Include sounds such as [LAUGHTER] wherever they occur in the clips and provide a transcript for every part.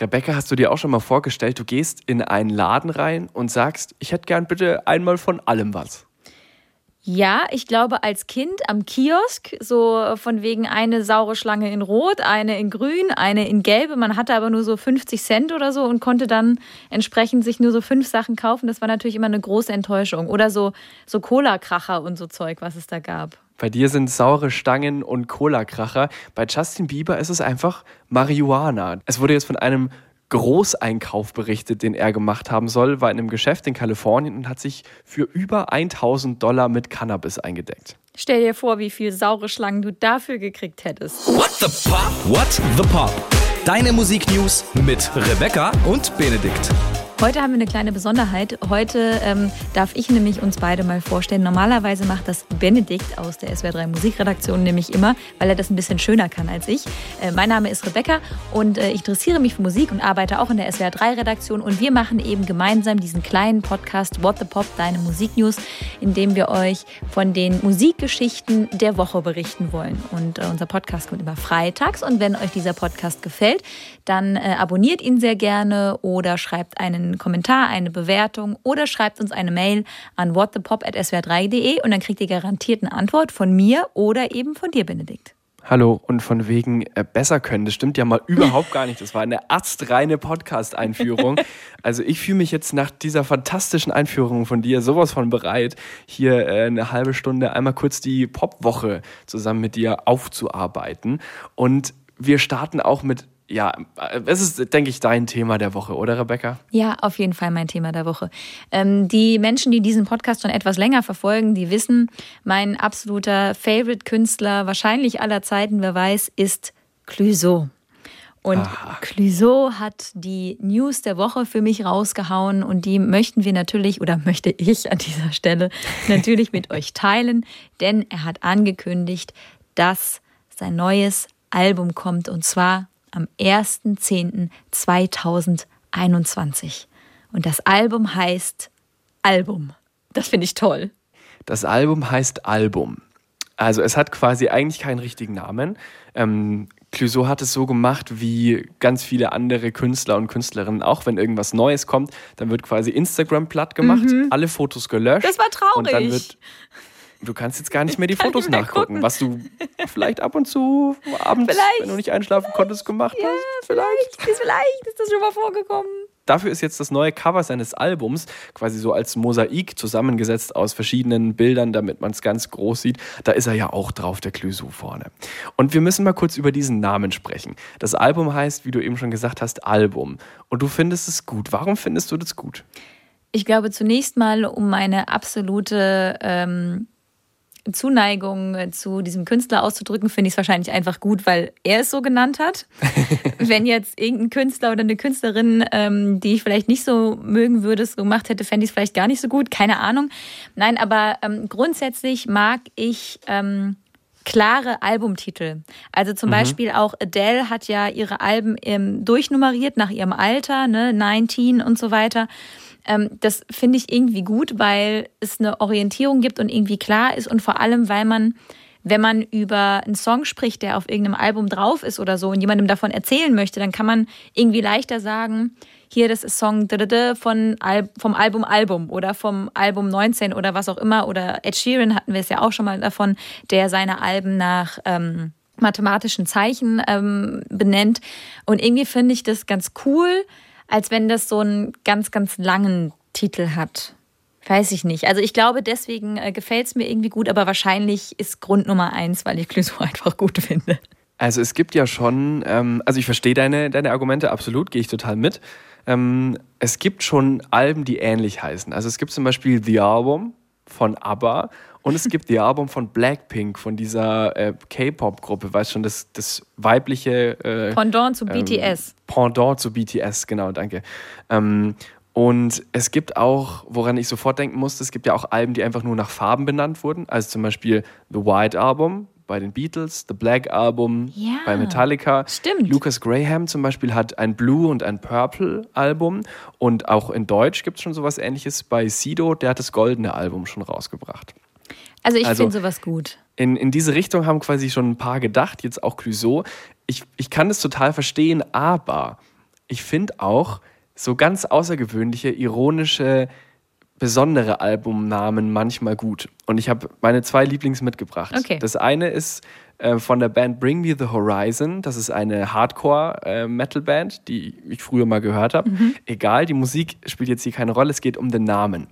Rebecca, hast du dir auch schon mal vorgestellt, du gehst in einen Laden rein und sagst, ich hätte gern bitte einmal von allem was. Ja, ich glaube als Kind am Kiosk, so von wegen eine saure Schlange in Rot, eine in Grün, eine in Gelbe. Man hatte aber nur so 50 Cent oder so und konnte dann entsprechend sich nur so fünf Sachen kaufen. Das war natürlich immer eine große Enttäuschung. Oder so, so Cola-Kracher und so Zeug, was es da gab. Bei dir sind saure Stangen und Cola-Kracher. Bei Justin Bieber ist es einfach Marihuana. Es wurde jetzt von einem Großeinkauf berichtet, den er gemacht haben soll, war in einem Geschäft in Kalifornien und hat sich für über 1000 Dollar mit Cannabis eingedeckt. Stell dir vor, wie viel saure Schlangen du dafür gekriegt hättest. What the Pop? What the Pop? Deine Musiknews mit Rebecca und Benedikt. Heute haben wir eine kleine Besonderheit. Heute ähm, darf ich nämlich uns beide mal vorstellen. Normalerweise macht das Benedikt aus der SWR3 Musikredaktion nämlich immer, weil er das ein bisschen schöner kann als ich. Äh, mein Name ist Rebecca und äh, ich interessiere mich für Musik und arbeite auch in der SWR3 Redaktion und wir machen eben gemeinsam diesen kleinen Podcast What the Pop, deine Musiknews, in dem wir euch von den Musikgeschichten der Woche berichten wollen. Und äh, unser Podcast kommt immer freitags und wenn euch dieser Podcast gefällt, dann äh, abonniert ihn sehr gerne oder schreibt einen Kommentar, eine Bewertung oder schreibt uns eine Mail an whatthepop.swr3.de und dann kriegt ihr garantiert eine Antwort von mir oder eben von dir, Benedikt. Hallo, und von wegen äh, besser können, das stimmt ja mal überhaupt gar nicht. Das war eine astreine Podcast-Einführung. [LAUGHS] Also ich fühle mich jetzt nach dieser fantastischen Einführung von dir sowas von bereit, hier äh, eine halbe Stunde einmal kurz die Popwoche zusammen mit dir aufzuarbeiten. Und wir starten auch mit ja, es ist, denke ich, dein Thema der Woche, oder Rebecca? Ja, auf jeden Fall mein Thema der Woche. Ähm, die Menschen, die diesen Podcast schon etwas länger verfolgen, die wissen, mein absoluter Favorite-Künstler, wahrscheinlich aller Zeiten, wer weiß, ist Clouseau. Und Clouseau hat die News der Woche für mich rausgehauen und die möchten wir natürlich oder möchte ich an dieser Stelle [LAUGHS] natürlich mit euch teilen, denn er hat angekündigt, dass sein neues Album kommt und zwar am 1.10.2021. Und das Album heißt Album. Das finde ich toll. Das Album heißt Album. Also es hat quasi eigentlich keinen richtigen Namen. Ähm, Clouseau hat es so gemacht wie ganz viele andere Künstler und Künstlerinnen. Auch wenn irgendwas Neues kommt, dann wird quasi Instagram platt gemacht, mhm. alle Fotos gelöscht. Das war traurig. Und dann wird Du kannst jetzt gar nicht mehr die Fotos nachgucken, gucken. was du vielleicht ab und zu abends, vielleicht, wenn du nicht einschlafen konntest, gemacht ja, hast. Vielleicht. Vielleicht, vielleicht ist das schon mal vorgekommen. Dafür ist jetzt das neue Cover seines Albums quasi so als Mosaik zusammengesetzt aus verschiedenen Bildern, damit man es ganz groß sieht. Da ist er ja auch drauf, der Clouseau vorne. Und wir müssen mal kurz über diesen Namen sprechen. Das Album heißt, wie du eben schon gesagt hast, Album. Und du findest es gut. Warum findest du das gut? Ich glaube zunächst mal um meine absolute ähm, Zuneigung zu diesem Künstler auszudrücken, finde ich es wahrscheinlich einfach gut, weil er es so genannt hat. [LAUGHS] Wenn jetzt irgendein Künstler oder eine Künstlerin, ähm, die ich vielleicht nicht so mögen würde, es so gemacht hätte, fände ich es vielleicht gar nicht so gut. Keine Ahnung. Nein, aber ähm, grundsätzlich mag ich ähm, klare Albumtitel. Also zum mhm. Beispiel auch Adele hat ja ihre Alben ähm, durchnummeriert nach ihrem Alter, ne, 19 und so weiter. Ähm, das finde ich irgendwie gut, weil es eine Orientierung gibt und irgendwie klar ist und vor allem, weil man wenn man über einen Song spricht, der auf irgendeinem Album drauf ist oder so und jemandem davon erzählen möchte, dann kann man irgendwie leichter sagen, hier, das ist Song von vom Album Album oder vom Album 19 oder was auch immer. Oder Ed Sheeran hatten wir es ja auch schon mal davon, der seine Alben nach ähm, mathematischen Zeichen ähm, benennt. Und irgendwie finde ich das ganz cool, als wenn das so einen ganz, ganz langen Titel hat. Weiß ich nicht. Also ich glaube, deswegen äh, gefällt es mir irgendwie gut, aber wahrscheinlich ist Grund Nummer eins, weil ich Clouseau [LAUGHS] einfach gut finde. Also es gibt ja schon, ähm, also ich verstehe deine, deine Argumente absolut, gehe ich total mit. Ähm, es gibt schon Alben, die ähnlich heißen. Also es gibt zum Beispiel The Album von ABBA und es gibt [LAUGHS] The Album von Blackpink, von dieser äh, K-Pop-Gruppe, weißt schon, das, das weibliche äh, Pendant zu ähm, BTS. Pendant zu BTS, genau, danke. Ähm, und es gibt auch, woran ich sofort denken musste, es gibt ja auch Alben, die einfach nur nach Farben benannt wurden. Also zum Beispiel The White Album bei den Beatles, The Black Album ja, bei Metallica. Stimmt. Lucas Graham zum Beispiel hat ein Blue und ein Purple Album. Und auch in Deutsch gibt es schon sowas ähnliches bei Sido, der hat das goldene Album schon rausgebracht. Also ich also, finde sowas gut. In, in diese Richtung haben quasi schon ein paar gedacht, jetzt auch Clouseau. Ich, ich kann das total verstehen, aber ich finde auch so ganz außergewöhnliche, ironische, besondere Albumnamen manchmal gut. Und ich habe meine zwei Lieblings mitgebracht. Okay. Das eine ist äh, von der Band Bring Me the Horizon. Das ist eine Hardcore-Metal-Band, äh, die ich früher mal gehört habe. Egal, die Musik spielt jetzt hier keine Rolle, es geht um den Namen.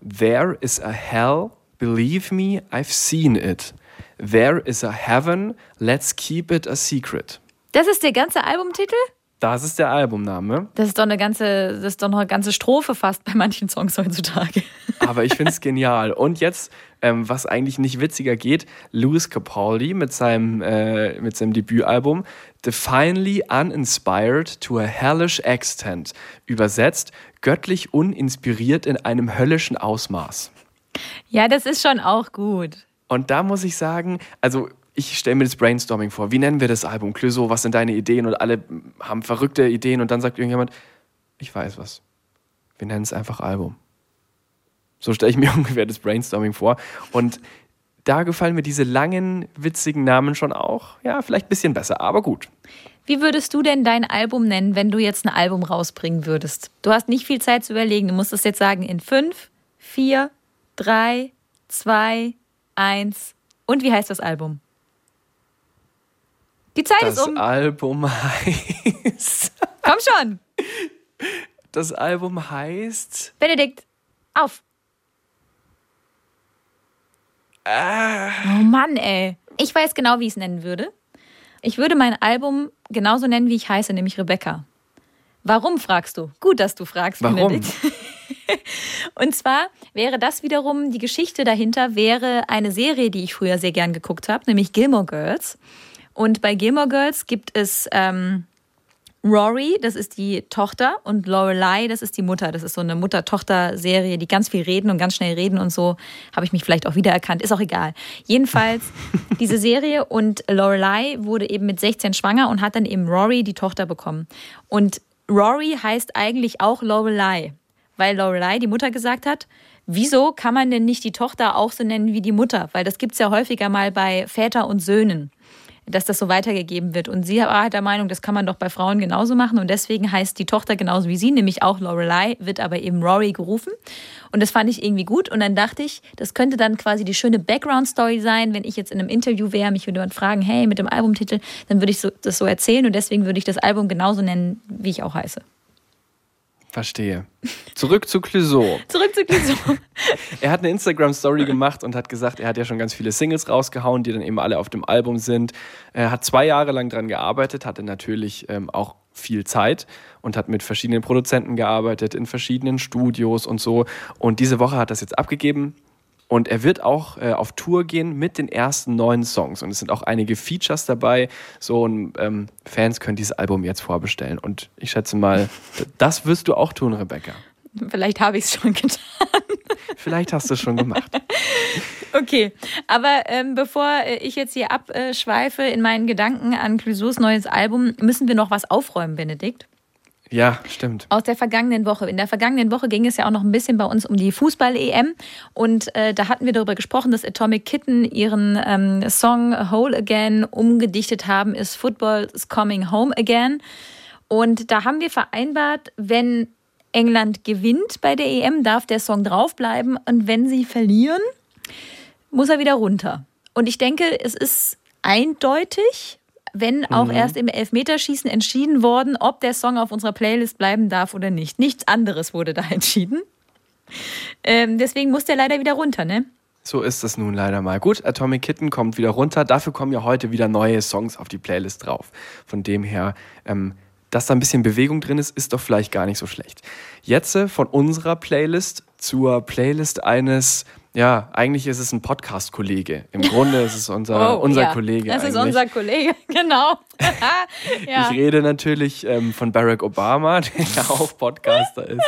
There is a hell, believe me, I've seen it. There is a heaven, let's keep it a secret. Das ist der ganze Albumtitel? Das ist der Albumname. Das ist doch eine ganze, das ist doch eine ganze Strophe fast bei manchen Songs heutzutage. [LAUGHS] Aber ich finde es genial. Und jetzt, ähm, was eigentlich nicht witziger geht, Louis Capaldi mit seinem, äh, mit seinem Debütalbum Divinely Uninspired to a Hellish Extent. Übersetzt, göttlich uninspiriert in einem höllischen Ausmaß. Ja, das ist schon auch gut. Und da muss ich sagen, also ich stelle mir das Brainstorming vor. Wie nennen wir das Album? Clouseau, was sind deine Ideen? Und alle haben verrückte Ideen und dann sagt irgendjemand, ich weiß was. Wir nennen es einfach Album. So stelle ich mir [LAUGHS] ungefähr das Brainstorming vor. Und da gefallen mir diese langen, witzigen Namen schon auch, ja, vielleicht ein bisschen besser, aber gut. Wie würdest du denn dein Album nennen, wenn du jetzt ein Album rausbringen würdest? Du hast nicht viel Zeit zu überlegen. Du musst es jetzt sagen in fünf, vier, drei, zwei, eins. Und wie heißt das Album? Die Zeit Das ist um. Album heißt. [LAUGHS] Komm schon. Das Album heißt. Benedikt, auf. Oh Mann, ey. Ich weiß genau, wie ich es nennen würde. Ich würde mein Album genauso nennen, wie ich heiße, nämlich Rebecca. Warum fragst du? Gut, dass du fragst, Warum? Benedikt. [LAUGHS] Und zwar wäre das wiederum, die Geschichte dahinter wäre eine Serie, die ich früher sehr gern geguckt habe, nämlich Gilmore Girls. Und bei Gilmore Girls gibt es ähm, Rory, das ist die Tochter, und Lorelei, das ist die Mutter. Das ist so eine Mutter-Tochter-Serie, die ganz viel reden und ganz schnell reden und so. Habe ich mich vielleicht auch wiedererkannt, ist auch egal. Jedenfalls [LAUGHS] diese Serie und Lorelei wurde eben mit 16 schwanger und hat dann eben Rory, die Tochter, bekommen. Und Rory heißt eigentlich auch Lorelei, weil Lorelei, die Mutter, gesagt hat, wieso kann man denn nicht die Tochter auch so nennen wie die Mutter? Weil das gibt's ja häufiger mal bei Väter und Söhnen dass das so weitergegeben wird. Und sie war halt der Meinung, das kann man doch bei Frauen genauso machen. Und deswegen heißt die Tochter genauso wie sie, nämlich auch Lorelei, wird aber eben Rory gerufen. Und das fand ich irgendwie gut. Und dann dachte ich, das könnte dann quasi die schöne Background-Story sein, wenn ich jetzt in einem Interview wäre, mich würde jemand fragen, hey, mit dem Albumtitel, dann würde ich so, das so erzählen. Und deswegen würde ich das Album genauso nennen, wie ich auch heiße. Verstehe. Zurück zu Clouseau. [LAUGHS] Zurück zu Clouseau. Er hat eine Instagram-Story gemacht und hat gesagt, er hat ja schon ganz viele Singles rausgehauen, die dann eben alle auf dem Album sind. Er hat zwei Jahre lang dran gearbeitet, hatte natürlich ähm, auch viel Zeit und hat mit verschiedenen Produzenten gearbeitet, in verschiedenen Studios und so. Und diese Woche hat das jetzt abgegeben. Und er wird auch äh, auf Tour gehen mit den ersten neuen Songs. Und es sind auch einige Features dabei. So, und ähm, Fans können dieses Album jetzt vorbestellen. Und ich schätze mal, [LAUGHS] das wirst du auch tun, Rebecca. Vielleicht habe ich es schon getan. [LAUGHS] Vielleicht hast du es schon gemacht. Okay, aber ähm, bevor äh, ich jetzt hier abschweife in meinen Gedanken an Clouseaus neues Album, müssen wir noch was aufräumen, Benedikt. Ja, stimmt. Aus der vergangenen Woche. In der vergangenen Woche ging es ja auch noch ein bisschen bei uns um die Fußball-EM. Und äh, da hatten wir darüber gesprochen, dass Atomic Kitten ihren ähm, Song Whole Again umgedichtet haben, ist Football is Coming Home Again. Und da haben wir vereinbart, wenn England gewinnt bei der EM, darf der Song draufbleiben. Und wenn sie verlieren, muss er wieder runter. Und ich denke, es ist eindeutig, wenn auch erst im Elfmeterschießen entschieden worden, ob der Song auf unserer Playlist bleiben darf oder nicht. Nichts anderes wurde da [LAUGHS] entschieden. Ähm, deswegen muss der leider wieder runter, ne? So ist es nun leider mal. Gut, Atomic Kitten kommt wieder runter. Dafür kommen ja heute wieder neue Songs auf die Playlist drauf. Von dem her, ähm, dass da ein bisschen Bewegung drin ist, ist doch vielleicht gar nicht so schlecht. Jetzt äh, von unserer Playlist zur Playlist eines, ja, eigentlich ist es ein Podcast-Kollege. Im Grunde ist es unser, Oh, unser ja. Kollege. Das ist eigentlich. unser Kollege, [LAUGHS] genau. [LAUGHS] ja. Ich rede natürlich ähm, von Barack Obama, [LAUGHS] der ja auch Podcaster ist.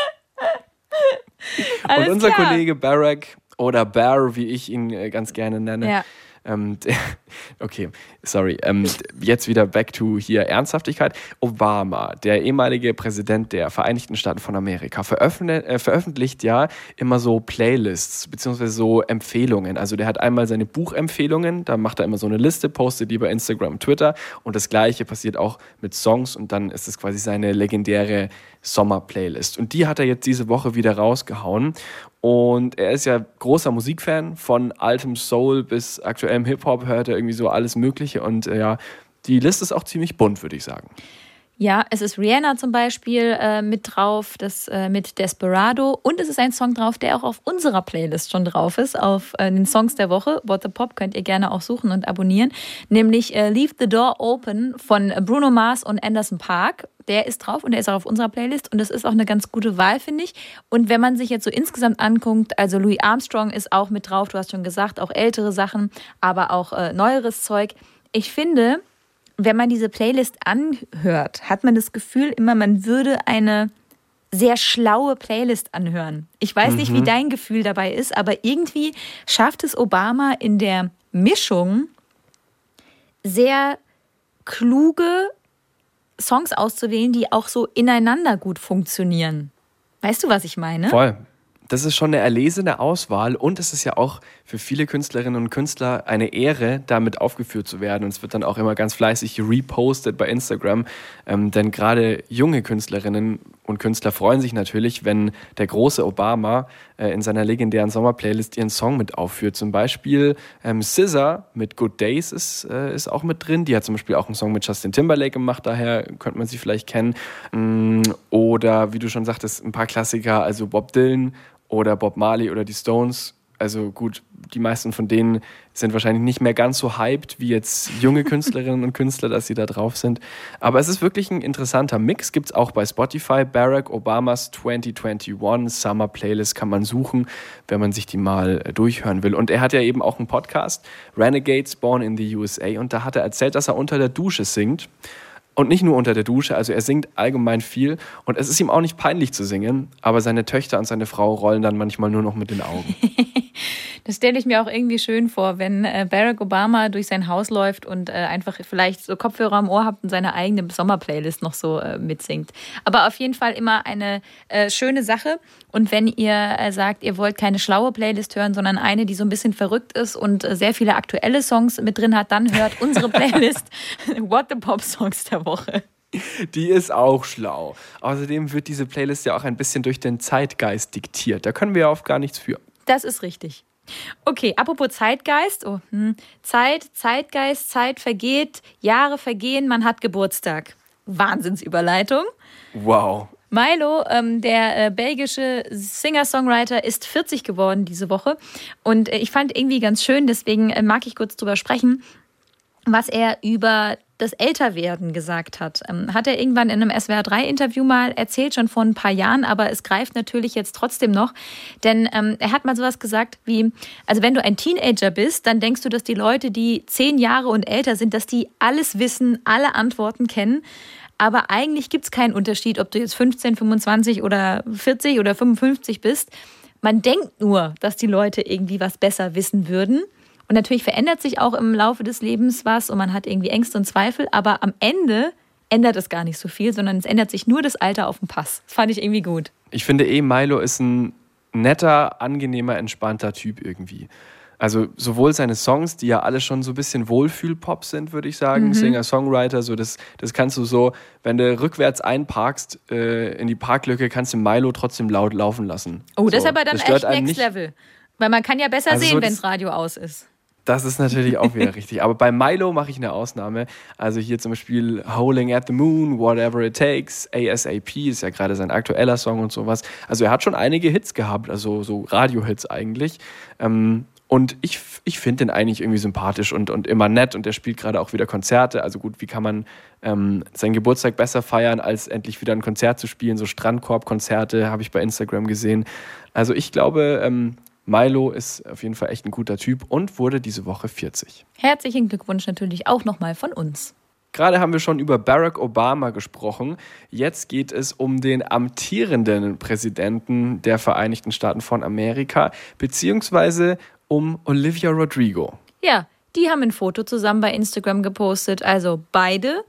Alles Und unser klar. Kollege Barack oder Bear, wie ich ihn äh, ganz gerne nenne, Ja. Ähm, [LAUGHS] okay, sorry. Ähm, jetzt wieder back to hier Ernsthaftigkeit. Obama, der ehemalige Präsident der Vereinigten Staaten von Amerika, veröffentlicht, äh, veröffentlicht ja immer so Playlists beziehungsweise so Empfehlungen. Also der hat einmal seine Buchempfehlungen, da macht er immer so eine Liste, postet die bei Instagram Twitter und das gleiche passiert auch mit Songs und dann ist es quasi seine legendäre Sommer-Playlist. Und die hat er jetzt diese Woche wieder rausgehauen. Und er ist ja großer Musikfan, von altem Soul bis aktuellem Hip-Hop hört er irgendwie so alles Mögliche. Und äh, ja, die Liste ist auch ziemlich bunt, würde ich sagen. Ja, es ist Rihanna zum Beispiel äh, mit drauf, das äh, mit Desperado und es ist ein Song drauf, der auch auf unserer Playlist schon drauf ist, auf äh, den Songs der Woche. What the Pop könnt ihr gerne auch suchen und abonnieren, nämlich äh, Leave the Door Open von Bruno Mars und Anderson Park. Der ist drauf und der ist auch auf unserer Playlist und das ist auch eine ganz gute Wahl, finde ich. Und wenn man sich jetzt so insgesamt anguckt, also Louis Armstrong ist auch mit drauf, du hast schon gesagt, auch ältere Sachen, aber auch äh, neueres Zeug. Ich finde, wenn man diese Playlist anhört, hat man das Gefühl immer, man würde eine sehr schlaue Playlist anhören. Ich weiß mhm. nicht, wie mhm. dein Gefühl dabei ist, aber irgendwie schafft es Obama in der Mischung sehr kluge Songs auszuwählen, die auch so ineinander gut funktionieren. Weißt du, was ich meine? Voll das ist schon eine erlesene Auswahl und es ist ja auch für viele Künstlerinnen und Künstler eine Ehre, damit aufgeführt zu werden. Und es wird dann auch immer ganz fleißig repostet bei Instagram. Ähm, denn gerade junge Künstlerinnen und Künstler freuen sich natürlich, wenn der große Obama äh, in seiner legendären Sommerplaylist ihren Song mit aufführt. Zum Beispiel ähm, SZA mit Good Days ist, äh, ist auch mit drin. Die hat zum Beispiel auch einen Song mit Justin Timberlake gemacht, daher könnte man sie vielleicht kennen. Mm, oder wie du schon sagtest, ein paar Klassiker, also Bob Dylan oder Bob Marley oder die Stones. Also gut, die meisten von denen sind wahrscheinlich nicht mehr ganz so hyped wie jetzt junge [LAUGHS] Künstlerinnen und Künstler, dass sie da drauf sind. Aber es ist wirklich ein interessanter Mix. Gibt es auch bei Spotify. Barack Obamas 2021 Summer Playlist kann man suchen, wenn man sich die mal äh, durchhören will. Und er hat ja eben auch einen Podcast, Renegades Born in the USA. Und da hat er erzählt, dass er unter der Dusche singt. Und nicht nur unter der Dusche, also er singt allgemein viel und es ist ihm auch nicht peinlich zu singen, aber seine Töchter und seine Frau rollen dann manchmal nur noch mit den Augen. [LAUGHS] Das stelle ich mir auch irgendwie schön vor, wenn äh, Barack Obama durch sein Haus läuft und äh, einfach vielleicht so Kopfhörer am Ohr hat und seine eigene Sommerplaylist noch so äh, mitsingt. Aber auf jeden Fall immer eine schöne Sache. Und wenn ihr sagt, ihr wollt keine schlaue Playlist hören, sondern eine, die so ein bisschen verrückt ist und sehr viele aktuelle Songs mit drin hat, dann hört unsere [LAUGHS] Playlist [LAUGHS] What the Pop Songs der Woche. Die ist auch schlau. Außerdem wird diese Playlist ja auch ein bisschen durch den Zeitgeist diktiert. Da können wir ja oft gar nichts für. Das ist richtig. Okay, apropos Zeitgeist. Oh, hm. Zeit, Zeitgeist, Zeit vergeht, Jahre vergehen, man hat Geburtstag. Wahnsinnsüberleitung. Wow. Milo, ähm, der äh, belgische Singer-Songwriter, ist 40 geworden diese Woche. Und äh, ich fand irgendwie ganz schön, deswegen äh, mag ich kurz drüber sprechen, was er über das Älterwerden gesagt hat. Ähm, hat er irgendwann in einem SWR3-Interview mal erzählt, schon vor ein paar Jahren, aber es greift natürlich jetzt trotzdem noch. Denn ähm, er hat mal sowas gesagt wie, also wenn du ein Teenager bist, dann denkst du, dass die Leute, die zehn Jahre und älter sind, dass die alles wissen, alle Antworten kennen. Aber eigentlich gibt es keinen Unterschied, ob du jetzt 15, 25 oder 40 oder 55 bist. Man denkt nur, dass die Leute irgendwie was besser wissen würden. Und natürlich verändert sich auch im Laufe des Lebens was und man hat irgendwie Ängste und Zweifel, aber am Ende ändert es gar nicht so viel, sondern es ändert sich nur das Alter auf dem Pass. Das fand ich irgendwie gut. Ich finde eh, Milo ist ein netter, angenehmer, entspannter Typ irgendwie. Also sowohl seine Songs, die ja alle schon so ein bisschen Wohlfühl-Pop sind, würde ich sagen, mhm. Singer-Songwriter, so das, das kannst du so, wenn du rückwärts einparkst äh, in die Parklücke, kannst du Milo trotzdem laut laufen lassen. Oh, so, das ist aber dann echt Next nicht. Level. Weil man kann ja besser also sehen, so wenn das Radio aus ist. Das ist natürlich auch wieder [LAUGHS] richtig. Aber bei Milo mache ich eine Ausnahme. Also hier zum Beispiel Howling at the Moon, Whatever It Takes, ASAP ist ja gerade sein aktueller Song und sowas. Also er hat schon einige Hits gehabt, also so Radio-Hits eigentlich. Ähm, und ich, ich finde den eigentlich irgendwie sympathisch und, und immer nett und er spielt gerade auch wieder Konzerte. Also gut, wie kann man ähm, seinen Geburtstag besser feiern, als endlich wieder ein Konzert zu spielen? So Strandkorb-Konzerte habe ich bei Instagram gesehen. Also ich glaube, ähm, Milo ist auf jeden Fall echt ein guter Typ und wurde diese Woche 40. Herzlichen Glückwunsch natürlich auch nochmal von uns. Gerade haben wir schon über Barack Obama gesprochen. Jetzt geht es um den amtierenden Präsidenten der Vereinigten Staaten von Amerika, beziehungsweise um Olivia Rodrigo. Ja, die haben ein Foto zusammen bei Instagram gepostet, also beide.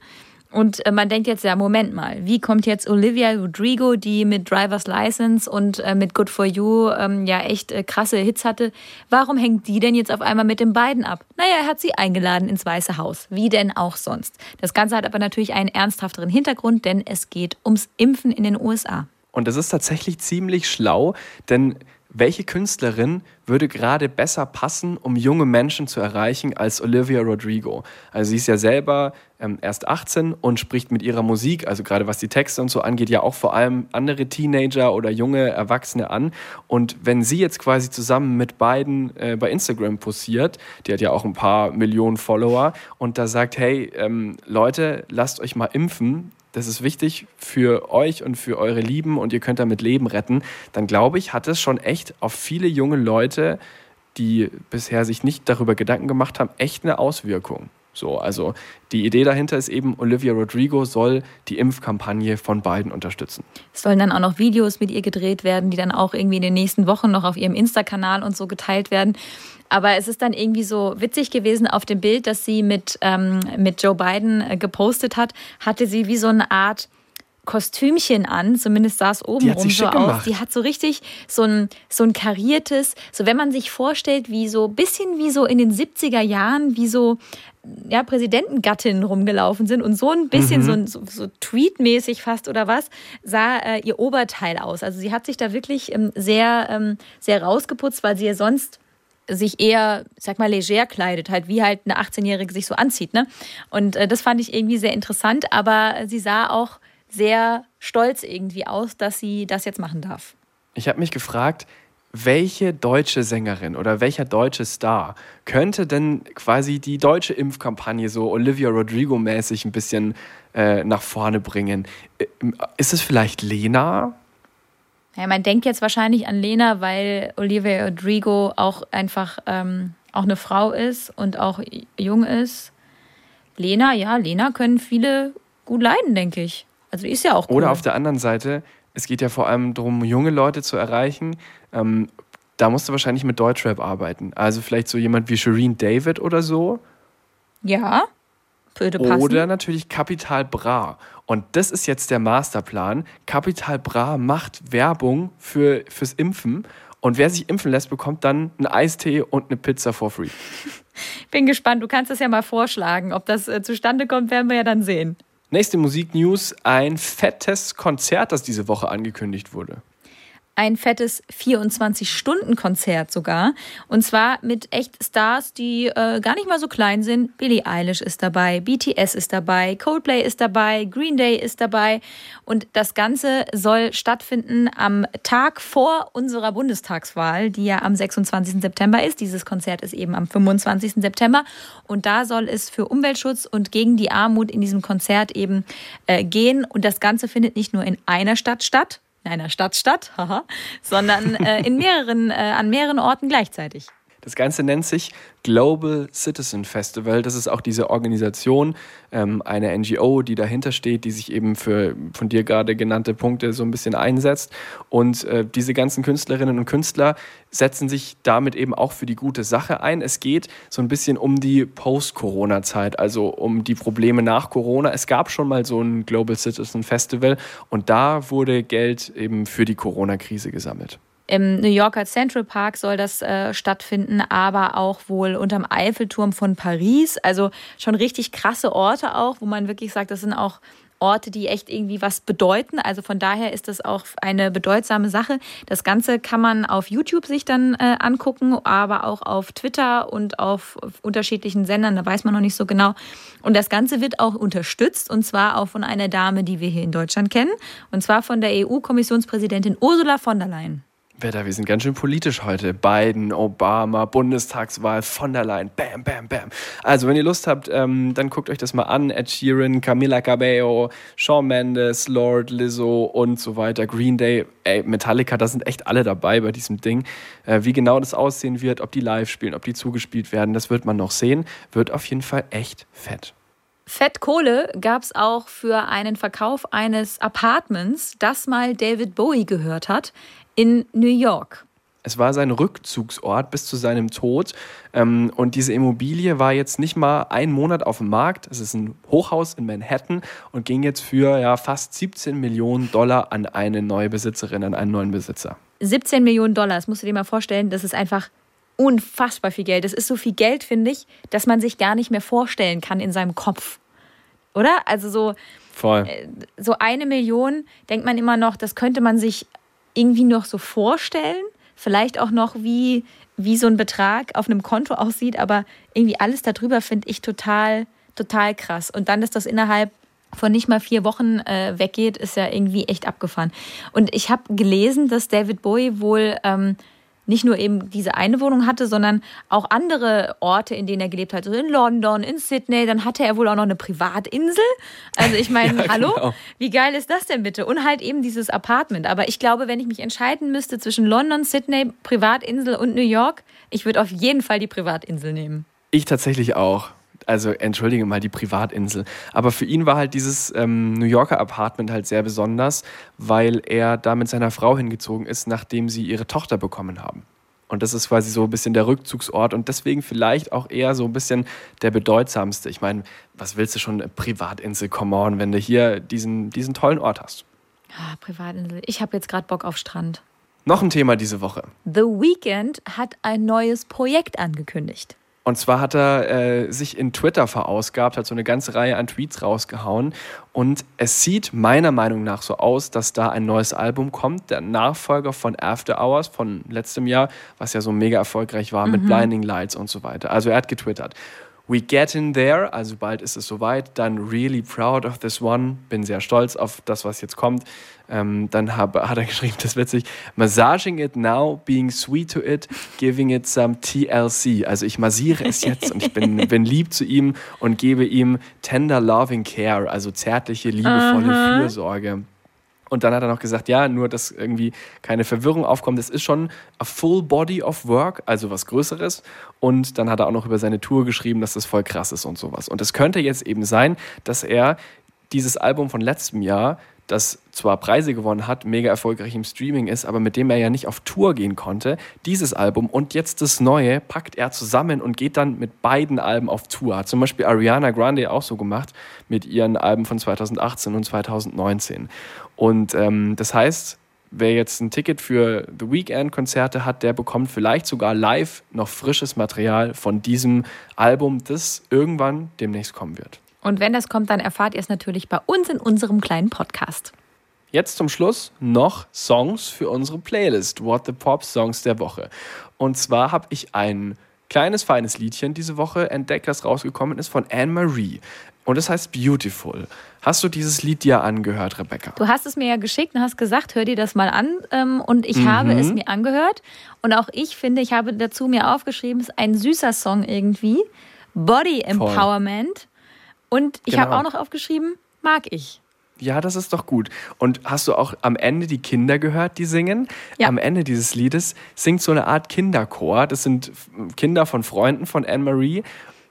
Und äh, man denkt jetzt, ja, Moment mal, wie kommt jetzt Olivia Rodrigo, die mit Driver's License und äh, mit Good For You ähm, ja echt äh, krasse Hits hatte, warum hängt die denn jetzt auf einmal mit den beiden ab? Naja, er hat sie eingeladen ins Weiße Haus. Wie denn auch sonst? Das Ganze hat aber natürlich einen ernsthafteren Hintergrund, denn es geht ums Impfen in den USA. Und das ist tatsächlich ziemlich schlau, denn welche Künstlerin würde gerade besser passen, um junge Menschen zu erreichen, als Olivia Rodrigo? Also sie ist ja selber ähm, erst 18 und spricht mit ihrer Musik, also gerade was die Texte und so angeht, ja auch vor allem andere Teenager oder junge Erwachsene an. Und wenn sie jetzt quasi zusammen mit beiden äh, bei Instagram posiert, die hat ja auch ein paar Millionen Follower, und da sagt, hey ähm, Leute, lasst euch mal impfen, das ist wichtig für euch und für eure Lieben und ihr könnt damit Leben retten, dann glaube ich, hat es schon echt auf viele junge Leute, die bisher sich nicht darüber Gedanken gemacht haben, echt eine Auswirkung. So, also die Idee dahinter ist eben, Olivia Rodrigo soll die Impfkampagne von beiden unterstützen. Es sollen dann auch noch Videos mit ihr gedreht werden, die dann auch irgendwie in den nächsten Wochen noch auf ihrem Insta-Kanal und so geteilt werden. Aber es ist dann irgendwie so witzig gewesen auf dem Bild, das sie mit, ähm, mit Joe Biden äh, gepostet hat, hatte sie wie so eine Art Kostümchen an, zumindest sah es oben rum so aus. Die hat so richtig so ein, so ein kariertes, so wenn man sich vorstellt, wie so bisschen wie so in den 70er Jahren, wie so ja, Präsidentengattinnen rumgelaufen sind und so ein bisschen mhm. so, so, so tweetmäßig fast oder was, sah äh, ihr Oberteil aus. Also sie hat sich da wirklich ähm, sehr, ähm, sehr rausgeputzt, weil sie ja sonst sich eher, sag mal, leger kleidet, halt wie halt eine 18-Jährige sich so anzieht. Ne? Und äh, das fand ich irgendwie sehr interessant, aber sie sah auch sehr stolz irgendwie aus, dass sie das jetzt machen darf. Ich habe mich gefragt, welche deutsche Sängerin oder welcher deutsche Star könnte denn quasi die deutsche Impfkampagne so Olivia Rodrigo-mäßig ein bisschen äh, nach vorne bringen? Äh, ist es vielleicht Lena? Ja, man denkt jetzt wahrscheinlich an Lena, weil Olivia Rodrigo auch einfach ähm, auch eine Frau ist und auch jung ist. Lena, ja, Lena können viele gut leiden, denke ich. Also die ist ja auch cool. Oder auf der anderen Seite, es geht ja vor allem darum, junge Leute zu erreichen. Ähm, da musst du wahrscheinlich mit Deutschrap arbeiten. Also vielleicht so jemand wie Shireen David oder so. Ja, würde passen. Oder natürlich Capital Bra. Und das ist jetzt der Masterplan. Capital Bra macht Werbung für, fürs Impfen. Und wer sich impfen lässt, bekommt dann einen Eistee und eine Pizza for free. [LAUGHS] Bin gespannt. Du kannst das ja mal vorschlagen. Ob das äh, zustande kommt, werden wir ja dann sehen. Nächste Musiknews: ein fettes Konzert, das diese Woche angekündigt wurde ein fettes 24-Stunden-Konzert sogar. Und zwar mit echt Stars, die äh, gar nicht mal so klein sind. Billie Eilish ist dabei, BTS ist dabei, Coldplay ist dabei, Green Day ist dabei. Und das Ganze soll stattfinden am Tag vor unserer Bundestagswahl, die ja am 26. September ist. Dieses Konzert ist eben am 25. September. Und da soll es für Umweltschutz und gegen die Armut in diesem Konzert eben äh, gehen. Und das Ganze findet nicht nur in einer Stadt statt, in einer Stadt statt, haha, sondern äh, in mehreren, äh, an mehreren Orten gleichzeitig. Das Ganze nennt sich Global Citizen Festival. Das ist auch diese Organisation, ähm, eine NGO, die dahinter steht, die sich eben für von dir gerade genannte Punkte so ein bisschen einsetzt. Und äh, diese ganzen Künstlerinnen und Künstler setzen sich damit eben auch für die gute Sache ein. Es geht so ein bisschen um die Post-Corona-Zeit, also um die Probleme nach Corona. Es gab schon mal so ein Global Citizen Festival und da wurde Geld eben für die Corona-Krise gesammelt. Im New Yorker Central Park soll das äh, stattfinden, aber auch wohl unterm Eiffelturm von Paris. Also schon richtig krasse Orte auch, wo man wirklich sagt, das sind auch Orte, die echt irgendwie was bedeuten. Also von daher ist das auch eine bedeutsame Sache. Das Ganze kann man auf YouTube sich dann äh, angucken, aber auch auf Twitter und auf, auf unterschiedlichen Sendern. Da weiß man noch nicht so genau. Und das Ganze wird auch unterstützt und zwar auch von einer Dame, die wir hier in Deutschland kennen. Und zwar von der EU-Kommissionspräsidentin Ursula von der Leyen. Wetter, wir sind ganz schön politisch heute. Biden, Obama, Bundestagswahl, von der Leyen, bam, bam, bam. Also, wenn ihr Lust habt, ähm, dann guckt euch das mal an. Ed Sheeran, Camila Cabello, Shawn Mendes, Lord, Lizzo und so weiter. Green Day, ey, Metallica, da sind echt alle dabei bei diesem Ding. Äh, wie genau das aussehen wird, ob die live spielen, ob die zugespielt werden, das wird man noch sehen. Wird auf jeden Fall echt fett. Fettkohle gab es auch für einen Verkauf eines Apartments, das mal David Bowie gehört hat in New York. Es war sein Rückzugsort bis zu seinem Tod. Ähm, und diese Immobilie war jetzt nicht mal einen Monat auf dem Markt. Es ist ein Hochhaus in Manhattan und ging jetzt für ja, fast 17 Millionen Dollar an eine neue Besitzerin, an einen neuen Besitzer. 17 Millionen Dollar, das musst du dir mal vorstellen, das ist einfach unfassbar viel Geld. Das ist so viel Geld, finde ich, dass man sich gar nicht mehr vorstellen kann in seinem Kopf. Oder? Also so, Voll. Äh, so eine Million denkt man immer noch, das könnte man sich irgendwie noch so vorstellen. Vielleicht auch noch, wie, wie so ein Betrag auf einem Konto aussieht, aber irgendwie alles darüber finde ich total, total krass. Und dann, dass das innerhalb von nicht mal vier Wochen äh, weggeht, ist ja irgendwie echt abgefahren. Und ich habe gelesen, dass David Bowie wohl ähm, nicht nur eben diese eine Wohnung hatte, sondern auch andere Orte, in denen er gelebt hat. So in London, in Sydney. Dann hatte er wohl auch noch eine Privatinsel. Also ich [LAUGHS] meine, ja, hallo? Genau. Wie geil ist das denn bitte? Und halt eben dieses Apartment. Aber ich glaube, wenn ich mich entscheiden müsste zwischen London, Sydney, Privatinsel und New York, ich würde auf jeden Fall die Privatinsel nehmen. Ich tatsächlich auch also entschuldige mal, die Privatinsel. Aber für ihn war halt dieses ähm, New Yorker Apartment halt sehr besonders, weil er da mit seiner Frau hingezogen ist, nachdem sie ihre Tochter bekommen haben. Und das ist quasi so ein bisschen der Rückzugsort und deswegen vielleicht auch eher so ein bisschen der bedeutsamste. Ich meine, was willst du schon, Privatinsel, come on, wenn du hier diesen, diesen tollen Ort hast. Ah, Privatinsel. Ich habe jetzt gerade Bock auf Strand. Noch ein Thema diese Woche. The Weeknd hat ein neues Projekt angekündigt. Und zwar hat er äh, sich in Twitter verausgabt, hat so eine ganze Reihe an Tweets rausgehauen. Und es sieht meiner Meinung nach so aus, dass da ein neues Album kommt, der Nachfolger von After Hours von letztem Jahr, was ja so mega erfolgreich war mhm. mit Blinding Lights und so weiter. Also er hat getwittert. We get in there, also bald ist es soweit. Dann really proud of this one, bin sehr stolz auf das, was jetzt kommt. Ähm, dann hab, hat er geschrieben, das ist witzig, massaging it now, being sweet to it, giving it some TLC. Also ich massiere es jetzt und ich bin, [LAUGHS] bin lieb zu ihm und gebe ihm tender loving care, also zärtliche, liebevolle Aha. Fürsorge. Und dann hat er noch gesagt, ja, nur dass irgendwie keine Verwirrung aufkommt. Das ist schon a full body of work, also was Größeres. Und dann hat er auch noch über seine Tour geschrieben, dass das voll krass ist und sowas. Und es könnte jetzt eben sein, dass er dieses Album von letztem Jahr das zwar Preise gewonnen hat, mega erfolgreich im Streaming ist, aber mit dem er ja nicht auf Tour gehen konnte, dieses Album und jetzt das neue packt er zusammen und geht dann mit beiden Alben auf Tour. Hat zum Beispiel Ariana Grande auch so gemacht mit ihren Alben von 2018 und 2019. Und ähm, das heißt, wer jetzt ein Ticket für The Weekend-Konzerte hat, der bekommt vielleicht sogar live noch frisches Material von diesem Album, das irgendwann demnächst kommen wird. Und wenn das kommt, dann erfahrt ihr es natürlich bei uns in unserem kleinen Podcast. Jetzt zum Schluss noch Songs für unsere Playlist What the Pop Songs der Woche. Und zwar habe ich ein kleines, feines Liedchen diese Woche entdeckt, das rausgekommen ist von Anne-Marie. Und es heißt Beautiful. Hast du dieses Lied dir angehört, Rebecca? Du hast es mir ja geschickt und hast gesagt, hör dir das mal an. Ähm, und ich mhm. habe es mir angehört. Und auch ich finde, ich habe dazu mir aufgeschrieben, es ist ein süßer Song irgendwie. Body Empowerment. Voll. Und ich genau. habe auch noch aufgeschrieben, mag ich. Ja, das ist doch gut. Und hast du auch am Ende die Kinder gehört, die singen? Ja. Am Ende dieses Liedes singt so eine Art Kinderchor. Das sind Kinder von Freunden von Anne-Marie.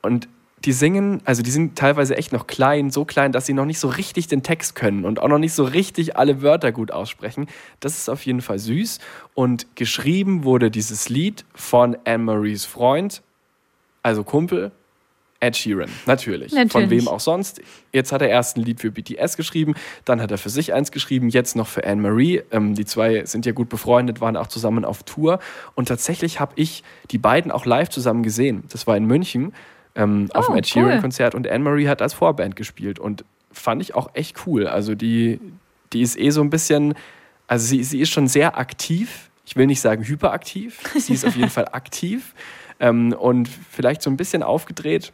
Und die singen, also die sind teilweise echt noch klein, so klein, dass sie noch nicht so richtig den Text können und auch noch nicht so richtig alle Wörter gut aussprechen. Das ist auf jeden Fall süß. Und geschrieben wurde dieses Lied von Anne-Maries Freund, also Kumpel, Ed Sheeran, natürlich. natürlich. Von wem auch sonst. Jetzt hat er erst ein Lied für BTS geschrieben, dann hat er für sich eins geschrieben, jetzt noch für Anne-Marie. Ähm, die zwei sind ja gut befreundet, waren auch zusammen auf Tour. Und tatsächlich habe ich die beiden auch live zusammen gesehen. Das war in München ähm, auf oh, dem Ed Sheeran-Konzert und Anne-Marie hat als Vorband gespielt. Und fand ich auch echt cool. Also die, die ist eh so ein bisschen, also sie, sie ist schon sehr aktiv. Ich will nicht sagen hyperaktiv. Sie ist auf jeden [LAUGHS] Fall aktiv. Ähm, und vielleicht so ein bisschen aufgedreht.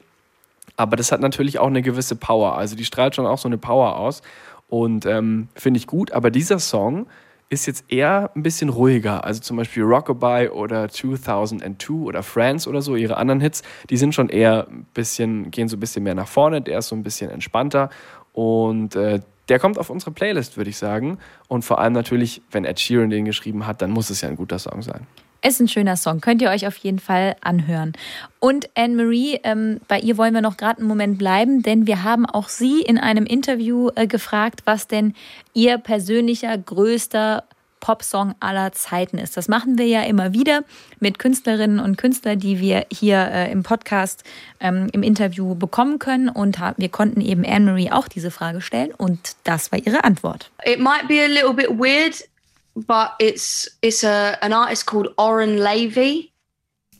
Aber das hat natürlich auch eine gewisse Power. Also die strahlt schon auch so eine Power aus. Und ähm, finde ich gut. Aber dieser Song ist jetzt eher ein bisschen ruhiger. Also zum Beispiel Rockabye oder 2002 oder France oder so, ihre anderen Hits, die sind schon eher ein bisschen, gehen so ein bisschen mehr nach vorne. Der ist so ein bisschen entspannter. Und äh, der kommt auf unsere Playlist, würde ich sagen. Und vor allem natürlich, wenn Ed Sheeran den geschrieben hat, dann muss es ja ein guter Song sein. Ist ein schöner Song, könnt ihr euch auf jeden Fall anhören. Und Anne-Marie, ähm, bei ihr wollen wir noch gerade einen Moment bleiben, denn wir haben auch sie in einem Interview äh, gefragt, was denn ihr persönlicher größter Popsong aller Zeiten ist. Das machen wir ja immer wieder mit Künstlerinnen und Künstlern, die wir hier äh, im Podcast ähm, im Interview bekommen können. Und wir konnten eben Anne-Marie auch diese Frage stellen und das war ihre Antwort. It might be a little bit weird, but it's it's a an artist called Oren Levy,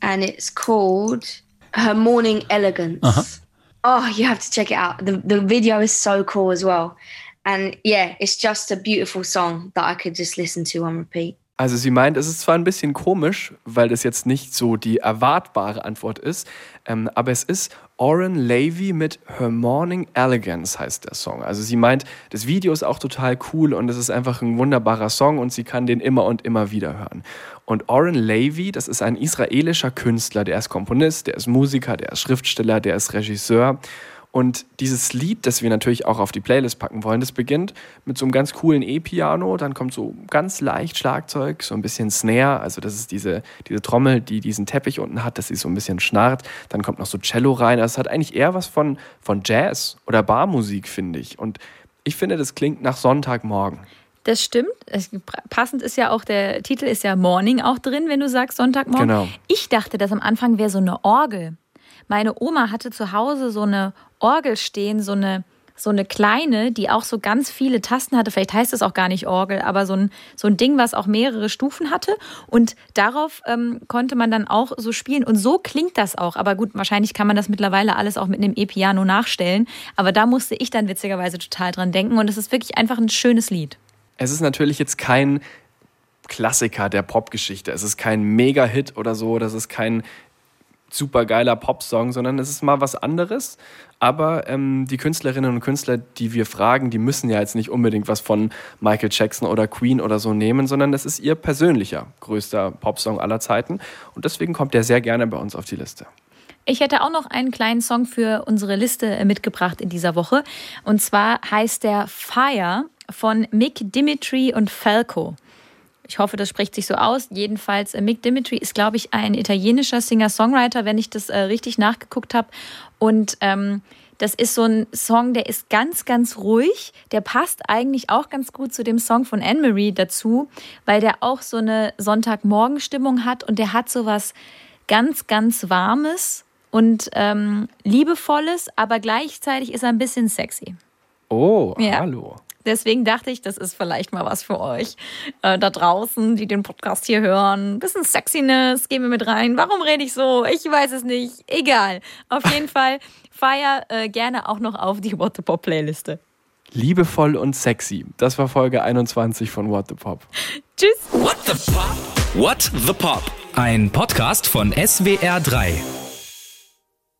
and it's called Her Morning Elegance. Uh -huh. Oh, you have to check it out. The the video is so cool as well. And yeah, it's just a beautiful song that I could just listen to on repeat. Also sie meint, es ist zwar ein bisschen komisch, weil das jetzt nicht so die erwartbare Antwort ist, ähm, aber es ist Oren Levy mit Her Morning Elegance heißt der Song. Also sie meint, das Video ist auch total cool und es ist einfach ein wunderbarer Song und sie kann den immer und immer wieder hören. Und Oren Levy, das ist ein israelischer Künstler, der ist Komponist, der ist Musiker, der ist Schriftsteller, der ist Regisseur und dieses Lied, das wir natürlich auch auf die Playlist packen wollen, das beginnt mit so einem ganz coolen E-Piano, dann kommt so ganz leicht Schlagzeug, so ein bisschen Snare, also das ist diese, diese Trommel, die diesen Teppich unten hat, dass sie so ein bisschen schnarrt, dann kommt noch so Cello rein, also es hat eigentlich eher was von, von Jazz oder Barmusik, finde ich. Und ich finde, das klingt nach Sonntagmorgen. Das stimmt. Passend ist ja auch der Titel ist ja Morning auch drin, wenn du sagst Sonntagmorgen. Genau. Ich dachte, dass am Anfang wäre so eine Orgel. Meine Oma hatte zu Hause so eine Orgel stehen, so eine, so eine kleine, die auch so ganz viele Tasten hatte. Vielleicht heißt es auch gar nicht Orgel, aber so ein, so ein Ding, was auch mehrere Stufen hatte. Und darauf ähm, konnte man dann auch so spielen. Und so klingt das auch. Aber gut, wahrscheinlich kann man das mittlerweile alles auch mit einem E-Piano nachstellen. Aber da musste ich dann witzigerweise total dran denken. Und es ist wirklich einfach ein schönes Lied. Es ist natürlich jetzt kein Klassiker der Popgeschichte. Es ist kein Mega-Hit oder so. Das ist kein super geiler Popsong, sondern es ist mal was anderes. Aber ähm, die Künstlerinnen und Künstler, die wir fragen, die müssen ja jetzt nicht unbedingt was von Michael Jackson oder Queen oder so nehmen, sondern es ist ihr persönlicher größter Popsong aller Zeiten. Und deswegen kommt der sehr gerne bei uns auf die Liste. Ich hätte auch noch einen kleinen Song für unsere Liste äh, mitgebracht in dieser Woche. Und zwar heißt der Fire von Mick Dimitri und Falco. Ich hoffe, das spricht sich so aus. Jedenfalls, äh, Mick Dimitri ist, glaube ich, ein italienischer Singer-Songwriter, wenn ich das äh, richtig nachgeguckt habe. Und ähm, das ist so ein Song, der ist ganz, ganz ruhig. Der passt eigentlich auch ganz gut zu dem Song von Anne-Marie dazu, weil der auch so eine Sonntagmorgenstimmung hat und der hat so was ganz, ganz Warmes und ähm, Liebevolles, aber gleichzeitig ist er ein bisschen sexy. Oh, ja. hallo. Deswegen dachte ich, das ist vielleicht mal was für euch äh, da draußen, die den Podcast hier hören. bisschen Sexiness, gehen wir mit rein. Warum rede ich so? Ich weiß es nicht. Egal. Auf [LAUGHS] jeden Fall feier äh, gerne auch noch auf die What the Pop Playliste. Liebevoll und sexy. Das war Folge 21 von What the Pop. Tschüss. What the Pop? What the Pop? Ein Podcast von SWR3.